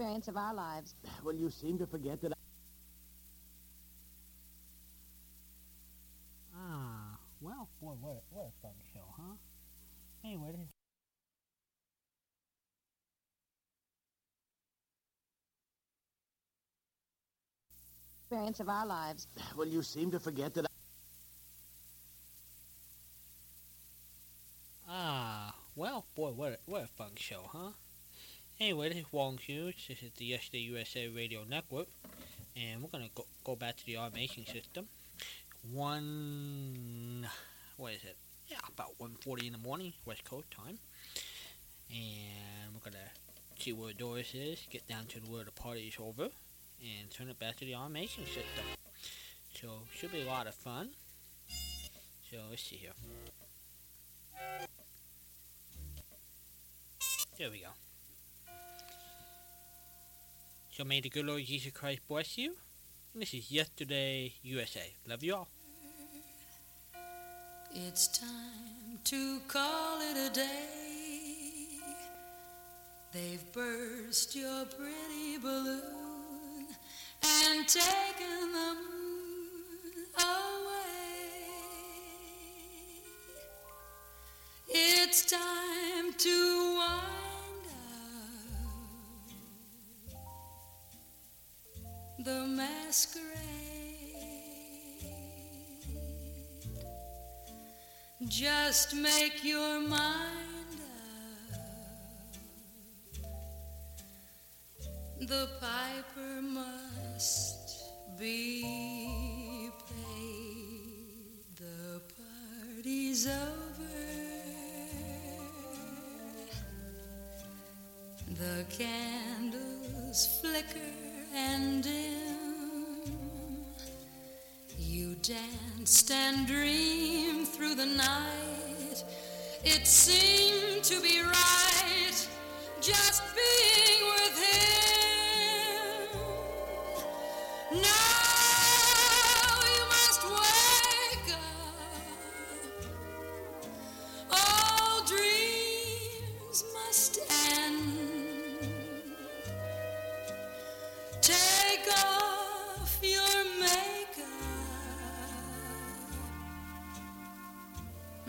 experience of our lives. Well, you seem to forget that. Ah, well, boy, what a, what a fun show, huh? Anyway, this is Experience of our lives. Well, you seem to forget that. Ah, well, boy, what a, what a fun show, huh? Anyway, this is Walden Hughes. This is the Yesterday USA Radio Network, and we're gonna go, go back to the automation system. One, what is it? Yeah, about 1:40 in the morning, West Coast time, and we're gonna see where Doris is, get down to where the party is over, and turn it back to the automation system. So should be a lot of fun. So let's see here. There we go. So may the good Lord Jesus Christ bless you. And this is Yesterday USA. Love you all. It's time to call it a day. They've burst your pretty balloon and taken the moon away. It's time to wind the masquerade. Just make your mind up. The piper must be paid. The party's over. The candles flicker and dim. You danced and dreamed through the night. It seemed to be right just being with him. Now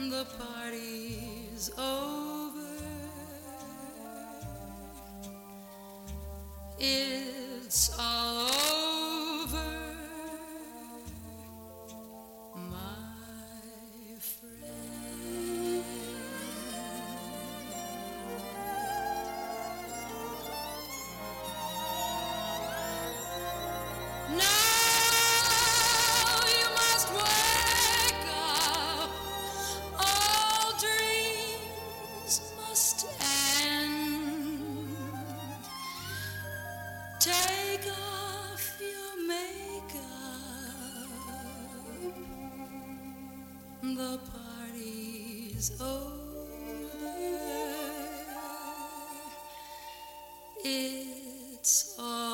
The party's over. It's all Take off your makeup. The party's over. It's all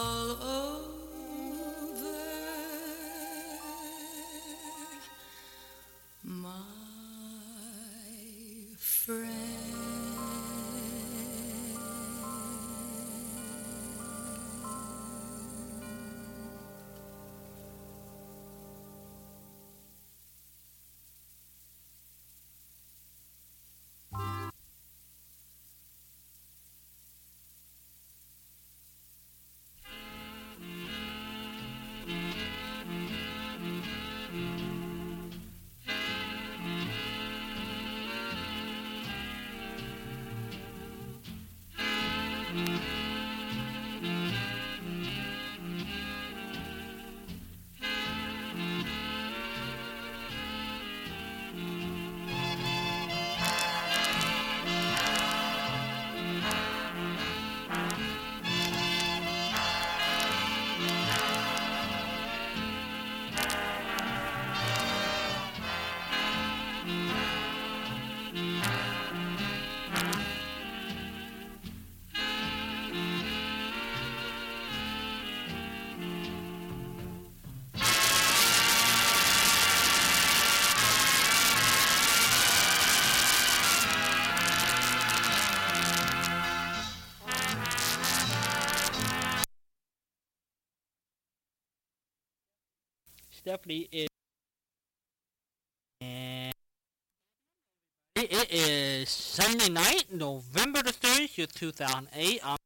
definitely is. And it it is Sunday night, November the 30th, 2008. I'm